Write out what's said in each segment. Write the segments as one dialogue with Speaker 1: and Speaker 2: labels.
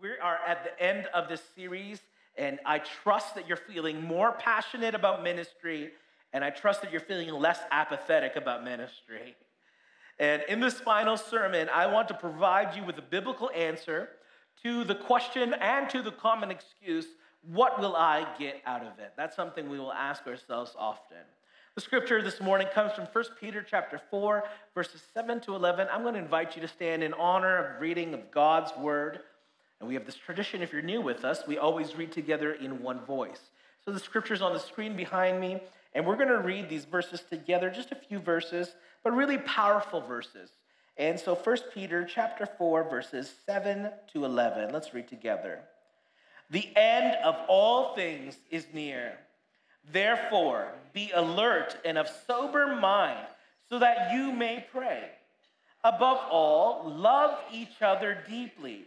Speaker 1: We are at the end of this series, and I trust that you're feeling more passionate about ministry, and I trust that you're feeling less apathetic about ministry. And in this final sermon, I want to provide you with a biblical answer to the question and to the common excuse what will I get out of it? That's something we will ask ourselves often. The scripture this morning comes from 1 Peter chapter 4, verses 7 to 11. I'm going to invite you to stand in honor of reading of God's word. And we have this tradition, if you're new with us, we always read together in one voice. So the scripture's on the screen behind me, and we're going to read these verses together, just a few verses, but really powerful verses. And so 1 Peter chapter 4, verses 7 to 11. Let's read together. The end of all things is near. Therefore, be alert and of sober mind so that you may pray. Above all, love each other deeply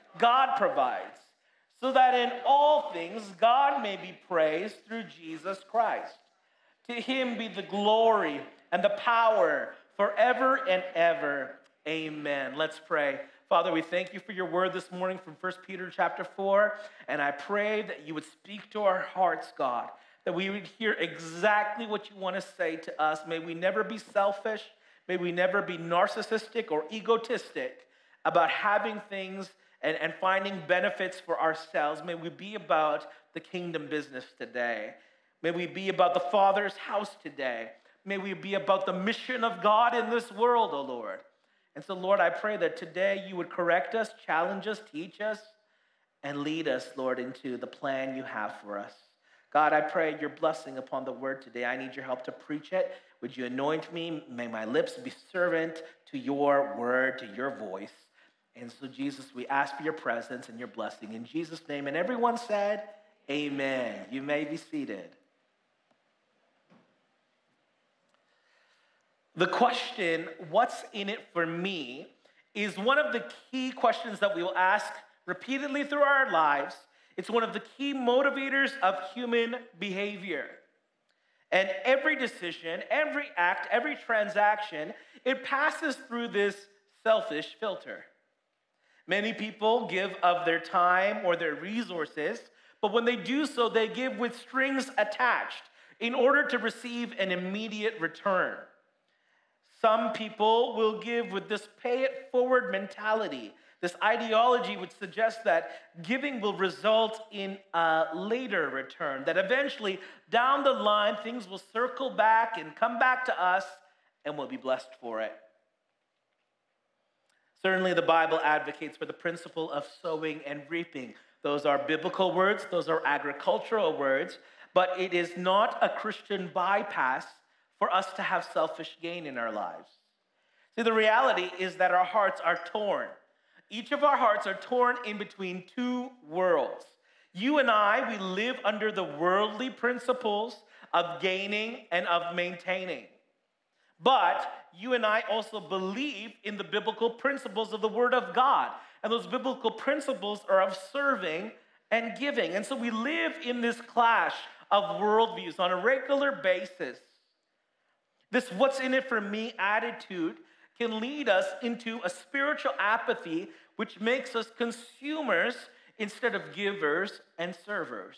Speaker 1: God provides, so that in all things God may be praised through Jesus Christ. To him be the glory and the power forever and ever. Amen. Let's pray. Father, we thank you for your word this morning from 1 Peter chapter 4, and I pray that you would speak to our hearts, God that we would hear exactly what you want to say to us. May we never be selfish. May we never be narcissistic or egotistic about having things and, and finding benefits for ourselves. May we be about the kingdom business today. May we be about the Father's house today. May we be about the mission of God in this world, O oh Lord. And so, Lord, I pray that today you would correct us, challenge us, teach us, and lead us, Lord, into the plan you have for us. God, I pray your blessing upon the word today. I need your help to preach it. Would you anoint me? May my lips be servant to your word, to your voice. And so, Jesus, we ask for your presence and your blessing in Jesus' name. And everyone said, Amen. You may be seated. The question, what's in it for me, is one of the key questions that we will ask repeatedly through our lives it's one of the key motivators of human behavior. And every decision, every act, every transaction, it passes through this selfish filter. Many people give of their time or their resources, but when they do so, they give with strings attached in order to receive an immediate return. Some people will give with this pay it forward mentality this ideology would suggest that giving will result in a later return, that eventually down the line things will circle back and come back to us and we'll be blessed for it. Certainly, the Bible advocates for the principle of sowing and reaping. Those are biblical words, those are agricultural words, but it is not a Christian bypass for us to have selfish gain in our lives. See, the reality is that our hearts are torn. Each of our hearts are torn in between two worlds. You and I, we live under the worldly principles of gaining and of maintaining. But you and I also believe in the biblical principles of the Word of God. And those biblical principles are of serving and giving. And so we live in this clash of worldviews on a regular basis. This what's in it for me attitude can lead us into a spiritual apathy which makes us consumers instead of givers and servers.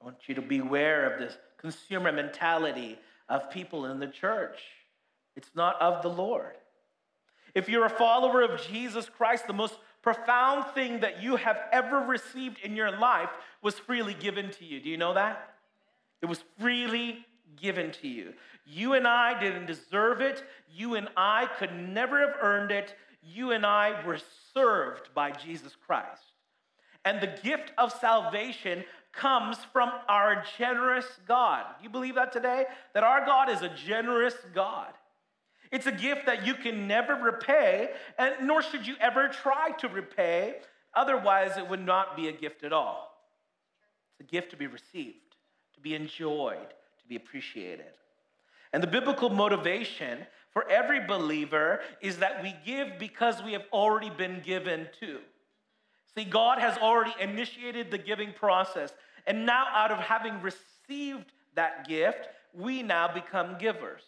Speaker 1: I want you to beware of this consumer mentality of people in the church. It's not of the Lord. If you're a follower of Jesus Christ, the most profound thing that you have ever received in your life was freely given to you. Do you know that? It was freely given to you. You and I didn't deserve it. You and I could never have earned it you and I were served by Jesus Christ. And the gift of salvation comes from our generous God. You believe that today? That our God is a generous God. It's a gift that you can never repay, and nor should you ever try to repay, Otherwise, it would not be a gift at all. It's a gift to be received, to be enjoyed, to be appreciated. And the biblical motivation for every believer is that we give because we have already been given to. See, God has already initiated the giving process. And now, out of having received that gift, we now become givers.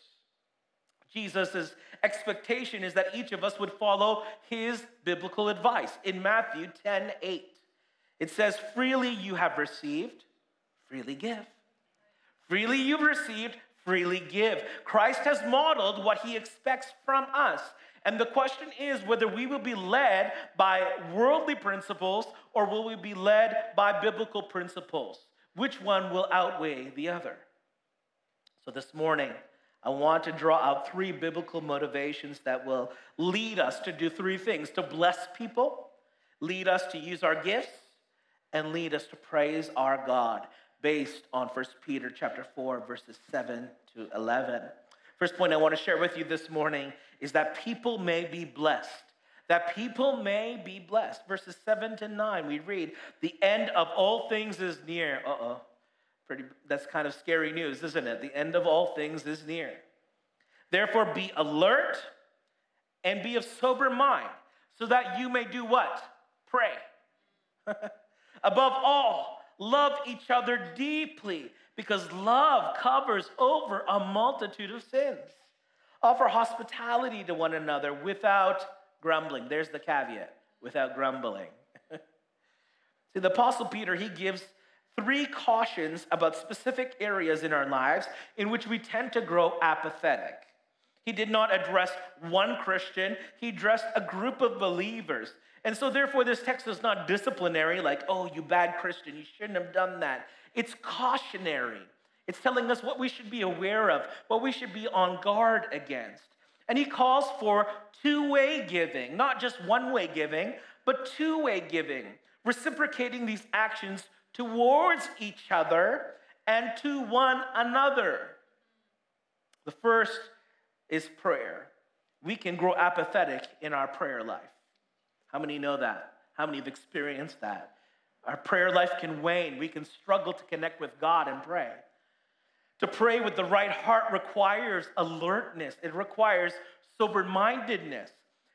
Speaker 1: Jesus' expectation is that each of us would follow his biblical advice. In Matthew 10 8, it says, Freely you have received, freely give. Freely you've received, freely give. Christ has modeled what he expects from us. And the question is whether we will be led by worldly principles or will we be led by biblical principles? Which one will outweigh the other? So this morning, I want to draw out three biblical motivations that will lead us to do three things to bless people, lead us to use our gifts, and lead us to praise our God based on 1 Peter chapter 4 verses 7 to 11. First point I want to share with you this morning is that people may be blessed. That people may be blessed. Verses 7 to 9, we read, The end of all things is near. Uh oh. Pretty, that's kind of scary news, isn't it? The end of all things is near. Therefore, be alert and be of sober mind, so that you may do what? Pray. Above all, love each other deeply, because love covers over a multitude of sins. Offer hospitality to one another without grumbling. There's the caveat without grumbling. See, the Apostle Peter, he gives three cautions about specific areas in our lives in which we tend to grow apathetic. He did not address one Christian, he addressed a group of believers. And so, therefore, this text is not disciplinary, like, oh, you bad Christian, you shouldn't have done that. It's cautionary. It's telling us what we should be aware of, what we should be on guard against. And he calls for two way giving, not just one way giving, but two way giving, reciprocating these actions towards each other and to one another. The first is prayer. We can grow apathetic in our prayer life. How many know that? How many have experienced that? Our prayer life can wane. We can struggle to connect with God and pray. To pray with the right heart requires alertness, it requires sober mindedness.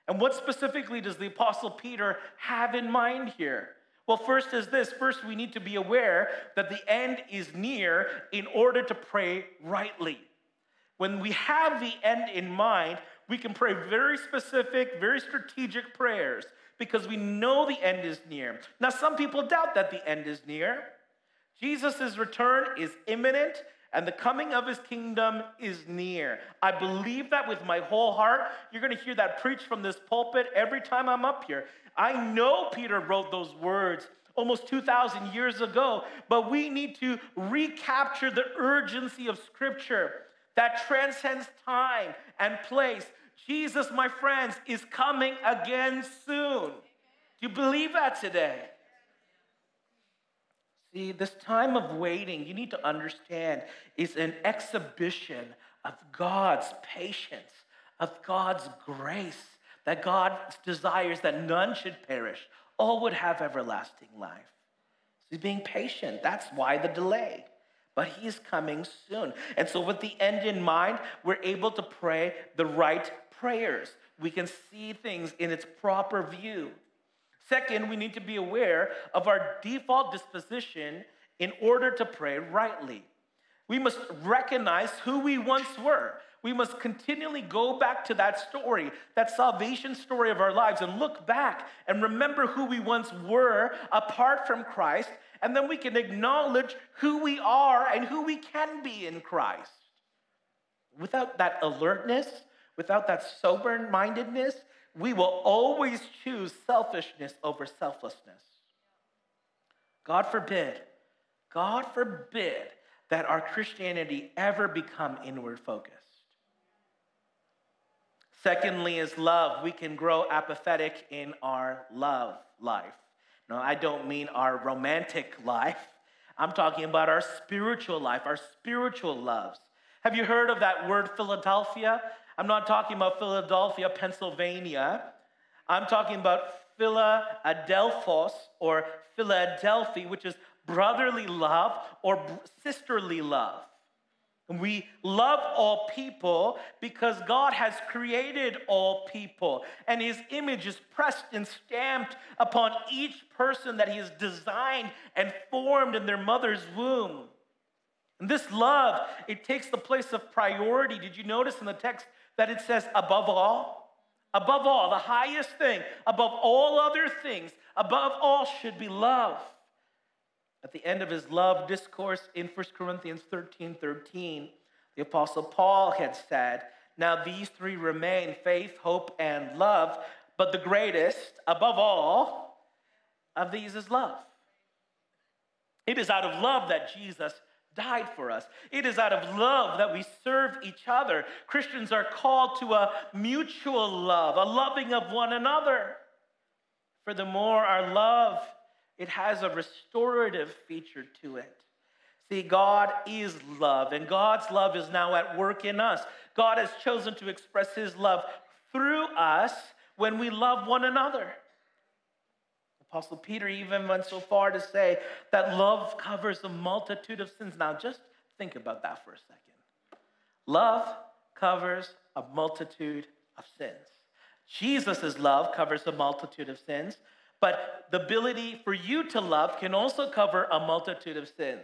Speaker 1: And what specifically does the Apostle Peter have in mind here? Well, first is this first, we need to be aware that the end is near in order to pray rightly. When we have the end in mind, we can pray very specific, very strategic prayers because we know the end is near. Now, some people doubt that the end is near. Jesus' return is imminent and the coming of his kingdom is near. I believe that with my whole heart. You're going to hear that preached from this pulpit every time I'm up here. I know Peter wrote those words almost 2,000 years ago, but we need to recapture the urgency of Scripture that transcends time and place. Jesus, my friends, is coming again soon. Do you believe that today? See, this time of waiting, you need to understand, is an exhibition of God's patience, of God's grace, that God desires that none should perish, all would have everlasting life. So he's being patient. That's why the delay. But he is coming soon. And so, with the end in mind, we're able to pray the right prayers. We can see things in its proper view. Second, we need to be aware of our default disposition in order to pray rightly. We must recognize who we once were. We must continually go back to that story, that salvation story of our lives, and look back and remember who we once were apart from Christ. And then we can acknowledge who we are and who we can be in Christ. Without that alertness, without that sober mindedness, we will always choose selfishness over selflessness. God forbid, God forbid that our Christianity ever become inward focused. Secondly, is love. We can grow apathetic in our love life. No, I don't mean our romantic life. I'm talking about our spiritual life, our spiritual loves. Have you heard of that word Philadelphia? I'm not talking about Philadelphia, Pennsylvania. I'm talking about Philadelphos or Philadelphia, which is brotherly love or sisterly love. We love all people because God has created all people, and His image is pressed and stamped upon each person that He has designed and formed in their mother's womb. And this love, it takes the place of priority. Did you notice in the text that it says above all? Above all, the highest thing, above all other things, above all should be love. At the end of his love discourse in 1 Corinthians 13 13, the Apostle Paul had said, Now these three remain faith, hope, and love, but the greatest, above all, of these is love. It is out of love that Jesus died for us. It is out of love that we serve each other. Christians are called to a mutual love, a loving of one another. Furthermore, our love it has a restorative feature to it. See, God is love, and God's love is now at work in us. God has chosen to express his love through us when we love one another. Apostle Peter even went so far to say that love covers a multitude of sins. Now, just think about that for a second. Love covers a multitude of sins. Jesus' love covers a multitude of sins. But the ability for you to love can also cover a multitude of sins.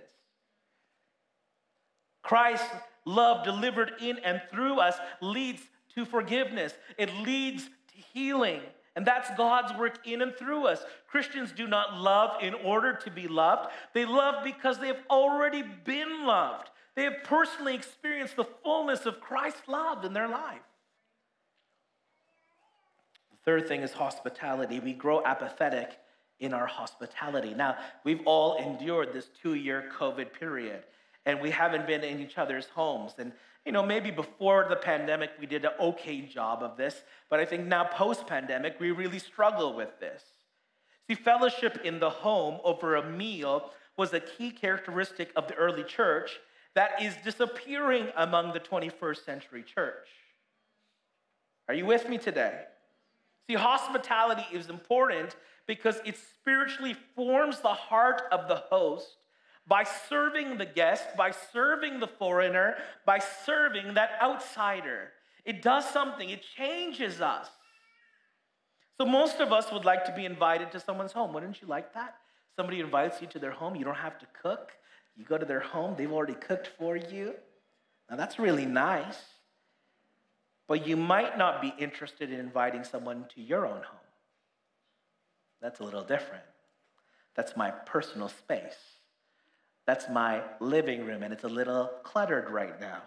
Speaker 1: Christ's love delivered in and through us leads to forgiveness, it leads to healing. And that's God's work in and through us. Christians do not love in order to be loved. They love because they have already been loved. They have personally experienced the fullness of Christ's love in their life. The Third thing is hospitality. We grow apathetic in our hospitality. Now, we've all endured this two year COVID period, and we haven't been in each other's homes. And, you know, maybe before the pandemic, we did an okay job of this, but I think now post pandemic, we really struggle with this. See, fellowship in the home over a meal was a key characteristic of the early church that is disappearing among the 21st century church. Are you with me today? See, hospitality is important because it spiritually forms the heart of the host by serving the guest, by serving the foreigner, by serving that outsider. It does something, it changes us. So, most of us would like to be invited to someone's home. Wouldn't you like that? Somebody invites you to their home, you don't have to cook. You go to their home, they've already cooked for you. Now, that's really nice but you might not be interested in inviting someone to your own home. That's a little different. That's my personal space. That's my living room, and it's a little cluttered right now.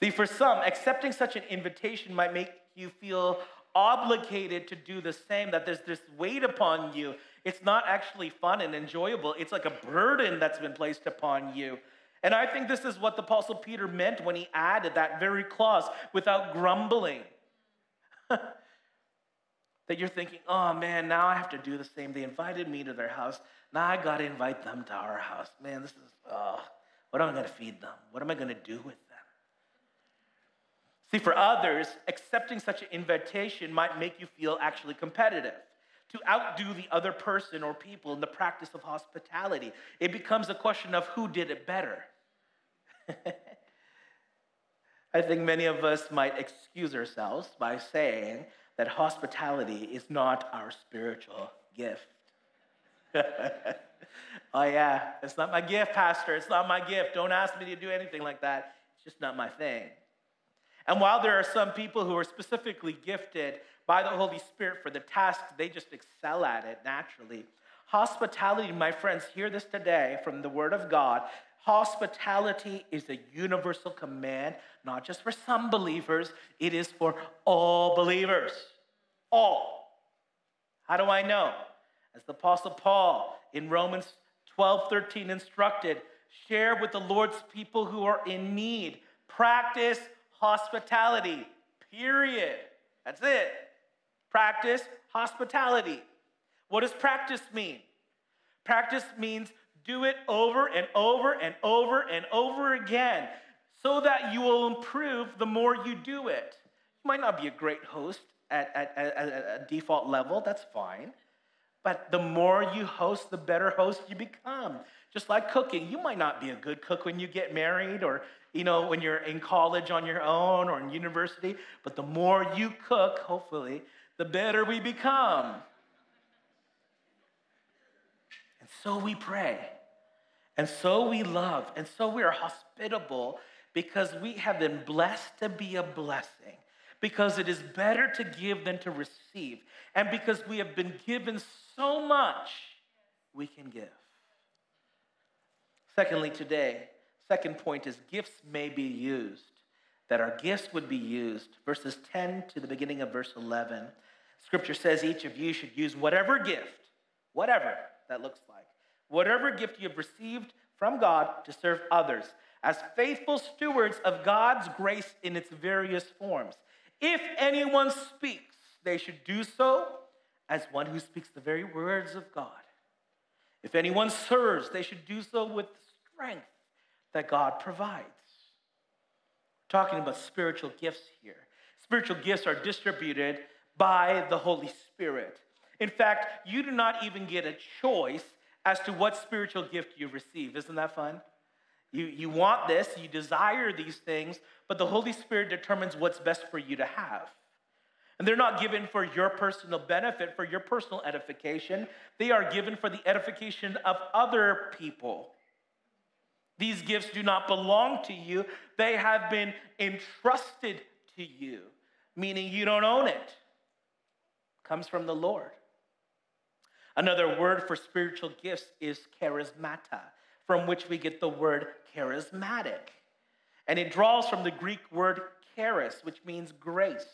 Speaker 1: See, for some, accepting such an invitation might make you feel obligated to do the same, that there's this weight upon you. It's not actually fun and enjoyable, it's like a burden that's been placed upon you. And I think this is what the Apostle Peter meant when he added that very clause without grumbling. that you're thinking, oh man, now I have to do the same. They invited me to their house. Now I got to invite them to our house. Man, this is, oh, what am I going to feed them? What am I going to do with them? See, for others, accepting such an invitation might make you feel actually competitive to outdo the other person or people in the practice of hospitality. It becomes a question of who did it better. I think many of us might excuse ourselves by saying that hospitality is not our spiritual gift. oh, yeah, it's not my gift, Pastor. It's not my gift. Don't ask me to do anything like that. It's just not my thing. And while there are some people who are specifically gifted by the Holy Spirit for the task, they just excel at it naturally. Hospitality, my friends, hear this today from the Word of God. Hospitality is a universal command, not just for some believers, it is for all believers. All. How do I know? As the Apostle Paul in Romans 12 13 instructed, share with the Lord's people who are in need. Practice hospitality, period. That's it. Practice hospitality. What does practice mean? Practice means do it over and over and over and over again so that you will improve the more you do it. You might not be a great host at, at, at, a default level, that's fine. But the more you host, the better host you become. Just like cooking, you might not be a good cook when you get married or you know when you're in college on your own or in university, but the more you cook, hopefully, the better we become. And so we pray. And so we love. And so we are hospitable because we have been blessed to be a blessing. Because it is better to give than to receive. And because we have been given so much, we can give. Secondly, today, second point is gifts may be used. That our gifts would be used. Verses 10 to the beginning of verse 11. Scripture says each of you should use whatever gift, whatever that looks like, whatever gift you have received from God to serve others as faithful stewards of God's grace in its various forms. If anyone speaks, they should do so as one who speaks the very words of God. If anyone serves, they should do so with the strength that God provides. We're talking about spiritual gifts here. Spiritual gifts are distributed by the Holy Spirit. In fact, you do not even get a choice as to what spiritual gift you receive. Isn't that fun? You, you want this, you desire these things, but the Holy Spirit determines what's best for you to have. And they're not given for your personal benefit, for your personal edification. They are given for the edification of other people. These gifts do not belong to you, they have been entrusted to you, meaning you don't own it comes from the Lord. Another word for spiritual gifts is charismata, from which we get the word charismatic. And it draws from the Greek word charis, which means grace.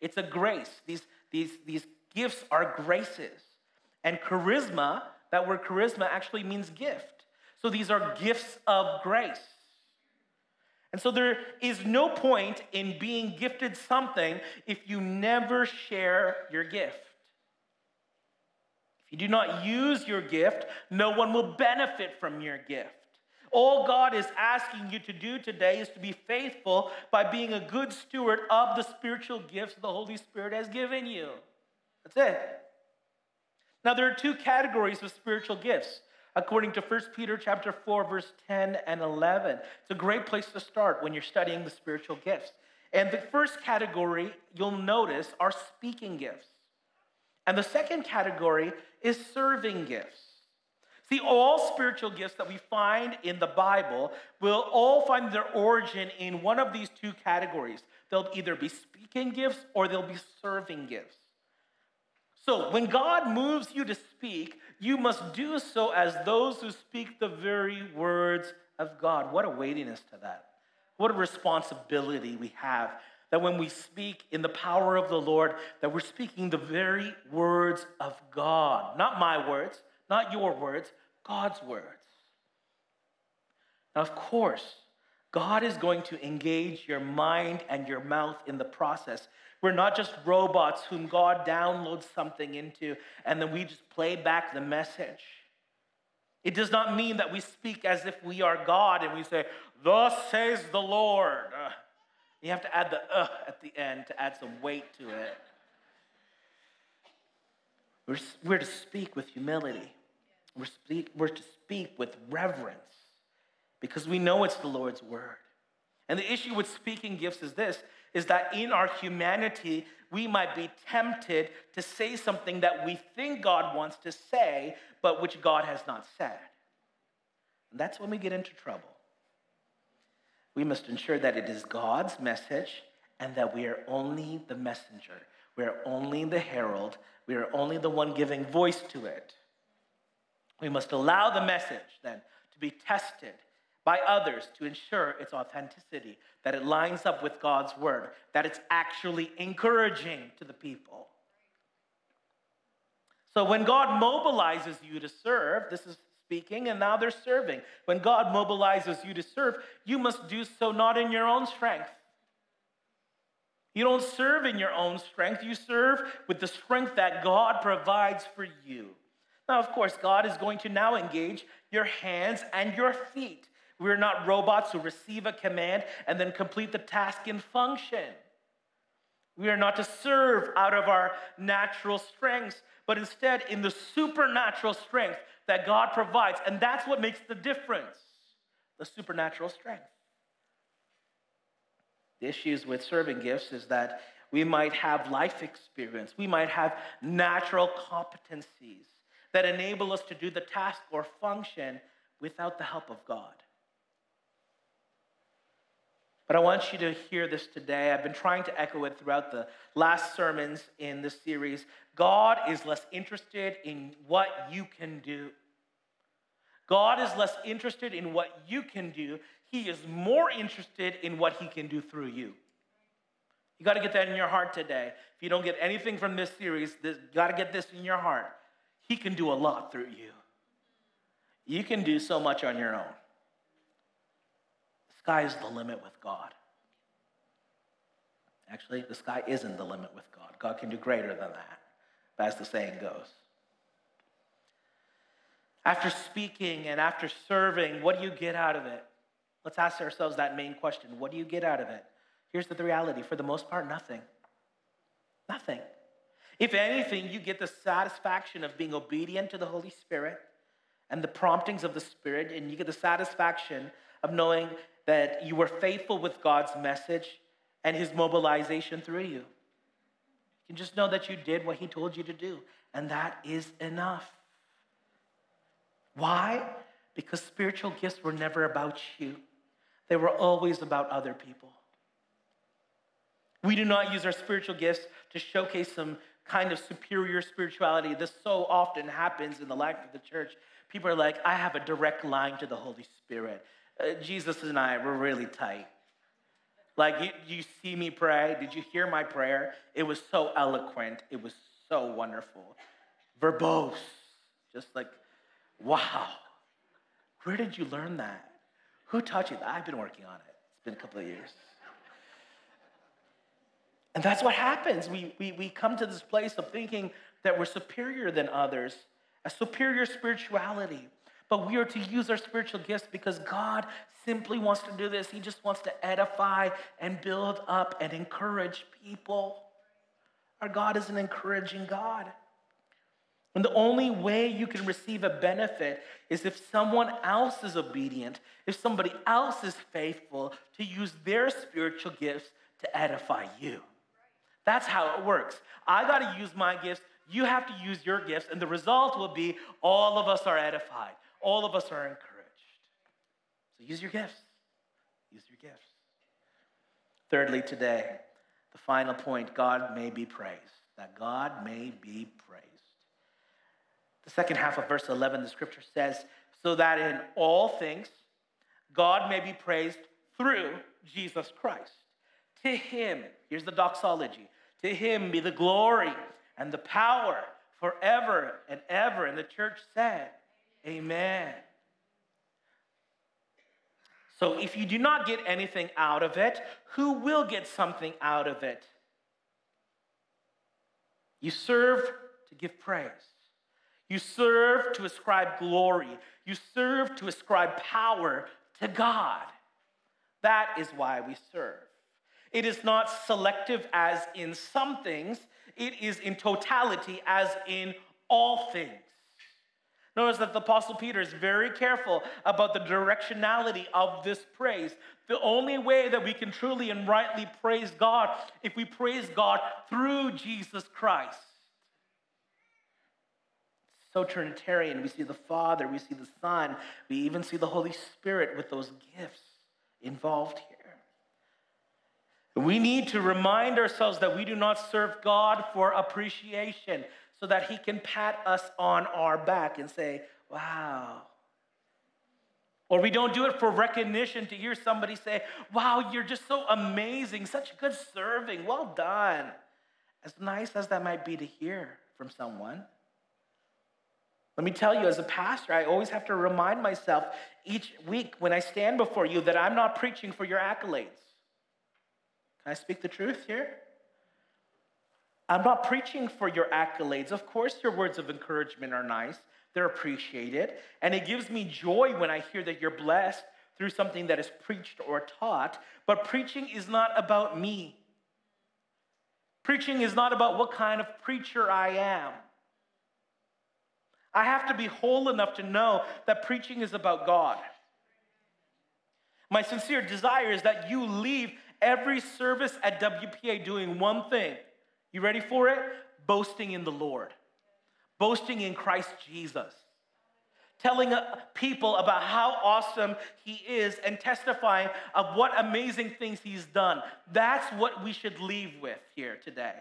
Speaker 1: It's a grace. These, these, these gifts are graces. And charisma, that word charisma actually means gift. So these are gifts of grace. And so there is no point in being gifted something if you never share your gift. If you do not use your gift, no one will benefit from your gift. All God is asking you to do today is to be faithful by being a good steward of the spiritual gifts the Holy Spirit has given you. That's it. Now there are two categories of spiritual gifts according to 1 Peter chapter 4 verse 10 and 11. It's a great place to start when you're studying the spiritual gifts. And the first category you'll notice are speaking gifts. And the second category is serving gifts. See, all spiritual gifts that we find in the Bible will all find their origin in one of these two categories. They'll either be speaking gifts or they'll be serving gifts. So, when God moves you to speak, you must do so as those who speak the very words of God. What a weightiness to that. What a responsibility we have that when we speak in the power of the Lord, that we're speaking the very words of God. Not my words, not your words, God's words. Now, of course, God is going to engage your mind and your mouth in the process. We're not just robots whom God downloads something into and then we just play back the message. It does not mean that we speak as if we are God and we say, Thus says the Lord. You have to add the uh at the end to add some weight to it. We're, we're to speak with humility, we're, speak, we're to speak with reverence because we know it's the Lord's word. And the issue with speaking gifts is this is that in our humanity, we might be tempted to say something that we think God wants to say, but which God has not said. And that's when we get into trouble. We must ensure that it is God's message and that we are only the messenger. We are only the herald. We are only the one giving voice to it. We must allow the message then to be tested by others to ensure its authenticity, that it lines up with God's word, that it's actually encouraging to the people. So when God mobilizes you to serve, this is speaking, and now they're serving. When God mobilizes you to serve, you must do so not in your own strength. You don't serve in your own strength, you serve with the strength that God provides for you. Now, of course, God is going to now engage your hands and your feet. We're not robots who receive a command and then complete the task in function. We are not to serve out of our natural strengths, but instead in the supernatural strength that God provides. And that's what makes the difference the supernatural strength. The issues with serving gifts is that we might have life experience, we might have natural competencies that enable us to do the task or function without the help of God. But I want you to hear this today. I've been trying to echo it throughout the last sermons in this series. God is less interested in what you can do. God is less interested in what you can do. He is more interested in what he can do through you. You got to get that in your heart today. If you don't get anything from this series, you got to get this in your heart. He can do a lot through you. You can do so much on your own. The sky is the limit with God. Actually, the sky isn't the limit with God. God can do greater than that, as the saying goes. After speaking and after serving, what do you get out of it? Let's ask ourselves that main question What do you get out of it? Here's the reality for the most part, nothing. Nothing. If anything, you get the satisfaction of being obedient to the Holy Spirit and the promptings of the Spirit, and you get the satisfaction of knowing that you were faithful with God's message and His mobilization through you. You can just know that you did what He told you to do, and that is enough. Why? Because spiritual gifts were never about you, they were always about other people. We do not use our spiritual gifts to showcase some kind of superior spirituality. This so often happens in the life of the church. People are like, I have a direct line to the Holy Spirit. Uh, Jesus and I were really tight. Like, you, you see me pray. Did you hear my prayer? It was so eloquent. It was so wonderful. Verbose. Just like, wow. Where did you learn that? Who taught you that? I've been working on it. It's been a couple of years. And that's what happens. We, we, we come to this place of thinking that we're superior than others, a superior spirituality. But we are to use our spiritual gifts because God simply wants to do this. He just wants to edify and build up and encourage people. Our God is an encouraging God. And the only way you can receive a benefit is if someone else is obedient, if somebody else is faithful to use their spiritual gifts to edify you. That's how it works. I got to use my gifts. You have to use your gifts. And the result will be all of us are edified, all of us are encouraged. So use your gifts. Use your gifts. Thirdly, today, the final point God may be praised. That God may be praised. The second half of verse 11, the scripture says, so that in all things God may be praised through Jesus Christ. To him, here's the doxology to him be the glory and the power forever and ever. And the church said, Amen. So if you do not get anything out of it, who will get something out of it? You serve to give praise. You serve to ascribe glory. You serve to ascribe power to God. That is why we serve. It is not selective as in some things, it is in totality as in all things. Notice that the Apostle Peter is very careful about the directionality of this praise. The only way that we can truly and rightly praise God if we praise God through Jesus Christ. So Trinitarian, we see the Father, we see the Son, we even see the Holy Spirit with those gifts involved here. We need to remind ourselves that we do not serve God for appreciation so that He can pat us on our back and say, wow. Or we don't do it for recognition to hear somebody say, wow, you're just so amazing, such good serving, well done. As nice as that might be to hear from someone. Let me tell you, as a pastor, I always have to remind myself each week when I stand before you that I'm not preaching for your accolades. Can I speak the truth here? I'm not preaching for your accolades. Of course, your words of encouragement are nice, they're appreciated. And it gives me joy when I hear that you're blessed through something that is preached or taught. But preaching is not about me. Preaching is not about what kind of preacher I am. I have to be whole enough to know that preaching is about God. My sincere desire is that you leave every service at WPA doing one thing. You ready for it? Boasting in the Lord, boasting in Christ Jesus, telling uh, people about how awesome He is and testifying of what amazing things He's done. That's what we should leave with here today.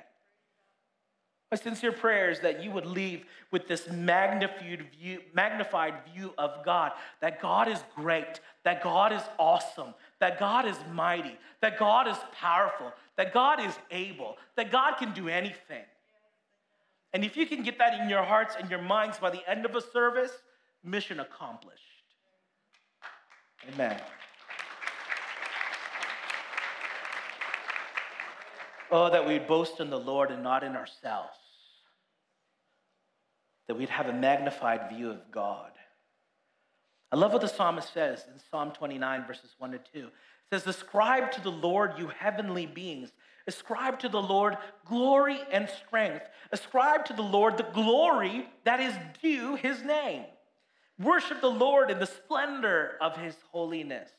Speaker 1: My sincere prayer is that you would leave with this magnified view, magnified view of God that God is great, that God is awesome, that God is mighty, that God is powerful, that God is able, that God can do anything. And if you can get that in your hearts and your minds by the end of a service, mission accomplished. Amen. Oh, that we'd boast in the Lord and not in ourselves. That we'd have a magnified view of God. I love what the psalmist says in Psalm 29, verses 1 to 2. It says, Ascribe to the Lord, you heavenly beings. Ascribe to the Lord glory and strength. Ascribe to the Lord the glory that is due his name. Worship the Lord in the splendor of his holiness.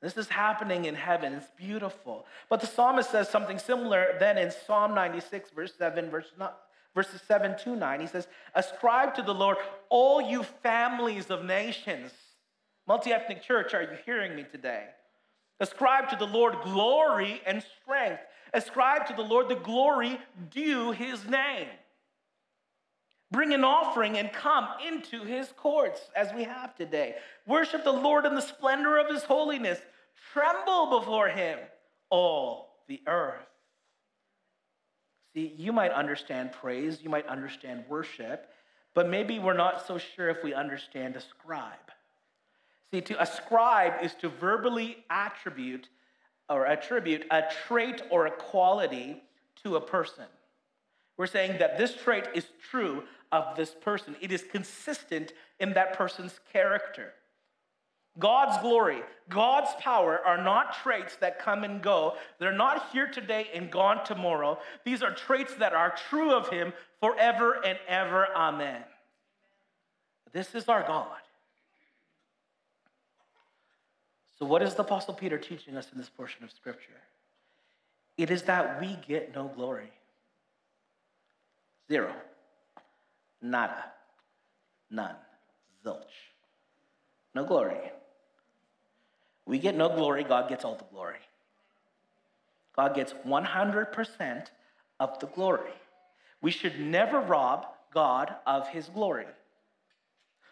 Speaker 1: This is happening in heaven. It's beautiful. But the psalmist says something similar then in Psalm 96, verse 7, verse verses 7 to 9. He says, Ascribe to the Lord, all you families of nations. Multi ethnic church, are you hearing me today? Ascribe to the Lord glory and strength. Ascribe to the Lord the glory due his name. Bring an offering and come into his courts as we have today. Worship the Lord in the splendor of his holiness. Tremble before him, all the earth. See, you might understand praise, you might understand worship, but maybe we're not so sure if we understand ascribe. See, to ascribe is to verbally attribute or attribute a trait or a quality to a person. We're saying that this trait is true of this person, it is consistent in that person's character. God's glory, God's power are not traits that come and go. They're not here today and gone tomorrow. These are traits that are true of Him forever and ever. Amen. This is our God. So, what is the Apostle Peter teaching us in this portion of Scripture? It is that we get no glory. Zero. Nada. None. Zilch. No glory. We get no glory, God gets all the glory. God gets 100% of the glory. We should never rob God of his glory.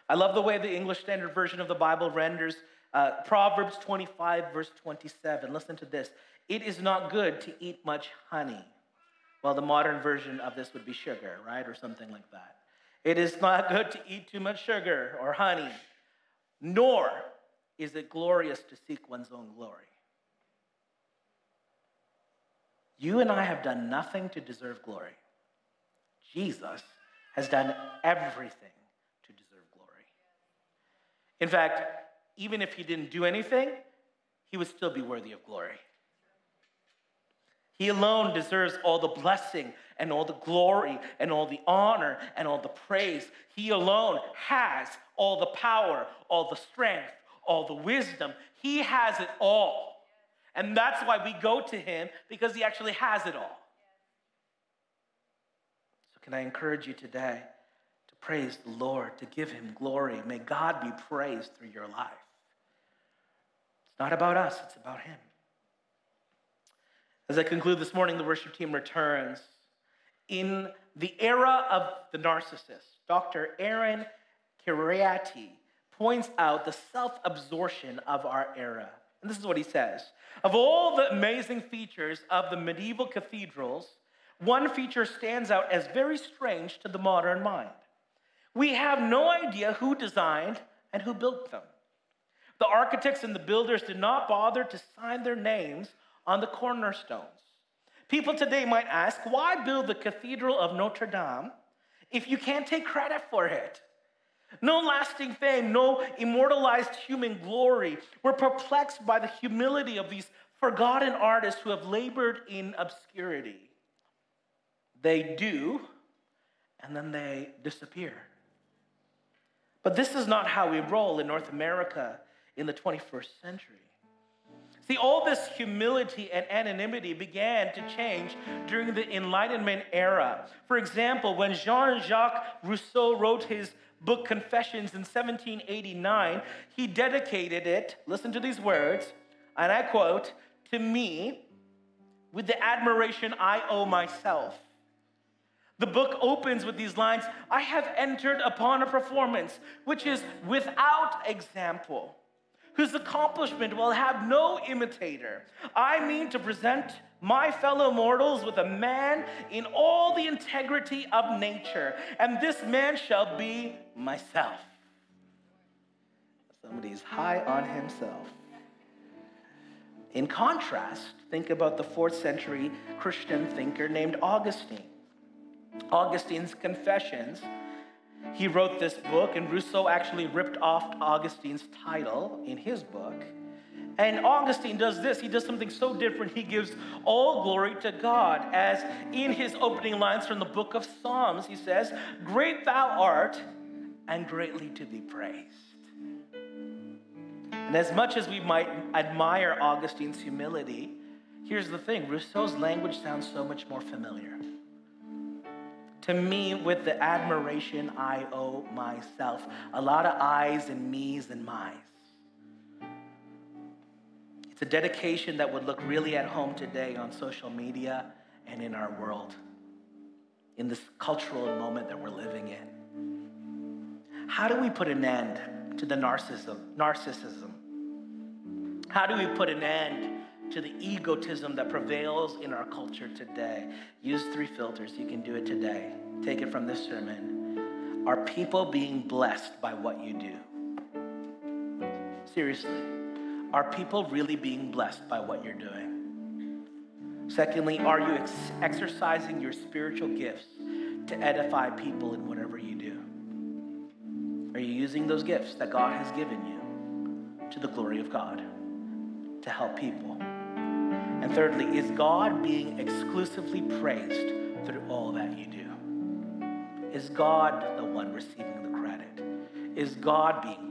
Speaker 1: I love the way the English Standard Version of the Bible renders uh, Proverbs 25, verse 27. Listen to this. It is not good to eat much honey. Well, the modern version of this would be sugar, right? Or something like that. It is not good to eat too much sugar or honey, nor is it glorious to seek one's own glory? You and I have done nothing to deserve glory. Jesus has done everything to deserve glory. In fact, even if he didn't do anything, he would still be worthy of glory. He alone deserves all the blessing and all the glory and all the honor and all the praise. He alone has all the power, all the strength, all the wisdom. He has it all. And that's why we go to him because he actually has it all. So, can I encourage you today to praise the Lord, to give him glory? May God be praised through your life. It's not about us, it's about him. As I conclude this morning, the worship team returns. In the era of the narcissist, Dr. Aaron Kheriaty points out the self absorption of our era. And this is what he says Of all the amazing features of the medieval cathedrals, one feature stands out as very strange to the modern mind. We have no idea who designed and who built them. The architects and the builders did not bother to sign their names on the cornerstones. People today might ask, why build the Cathedral of Notre Dame if you can't take credit for it? No lasting fame, no immortalized human glory. We're perplexed by the humility of these forgotten artists who have labored in obscurity. they do, and then they disappear. But this is not how we roll in North America in the 21st century. See, all this humility and anonymity began to change during the Enlightenment era. For example, when Jean Jacques Rousseau wrote his book Confessions in 1789, he dedicated it, listen to these words, and I quote, to me with the admiration I owe myself. The book opens with these lines I have entered upon a performance which is without example, whose accomplishment will have no imitator. I mean to present my fellow mortals with a man in all the integrity of nature, and this man shall be myself. Somebody's high on himself. In contrast, think about the fourth century Christian thinker named Augustine. Augustine's Confessions. He wrote this book, and Rousseau actually ripped off Augustine's title in his book. And Augustine does this. He does something so different. He gives all glory to God. As in his opening lines from the book of Psalms, he says, Great thou art, and greatly to be praised. And as much as we might admire Augustine's humility, here's the thing Rousseau's language sounds so much more familiar to me with the admiration I owe myself. A lot of I's and me's and my's. It's a dedication that would look really at home today on social media and in our world, in this cultural moment that we're living in. How do we put an end to the narcissism? narcissism? How do we put an end to the egotism that prevails in our culture today. Use three filters. You can do it today. Take it from this sermon. Are people being blessed by what you do? Seriously, are people really being blessed by what you're doing? Secondly, are you ex- exercising your spiritual gifts to edify people in whatever you do? Are you using those gifts that God has given you to the glory of God to help people? And thirdly, is God being exclusively praised through all that you do? Is God the one receiving the credit? Is God being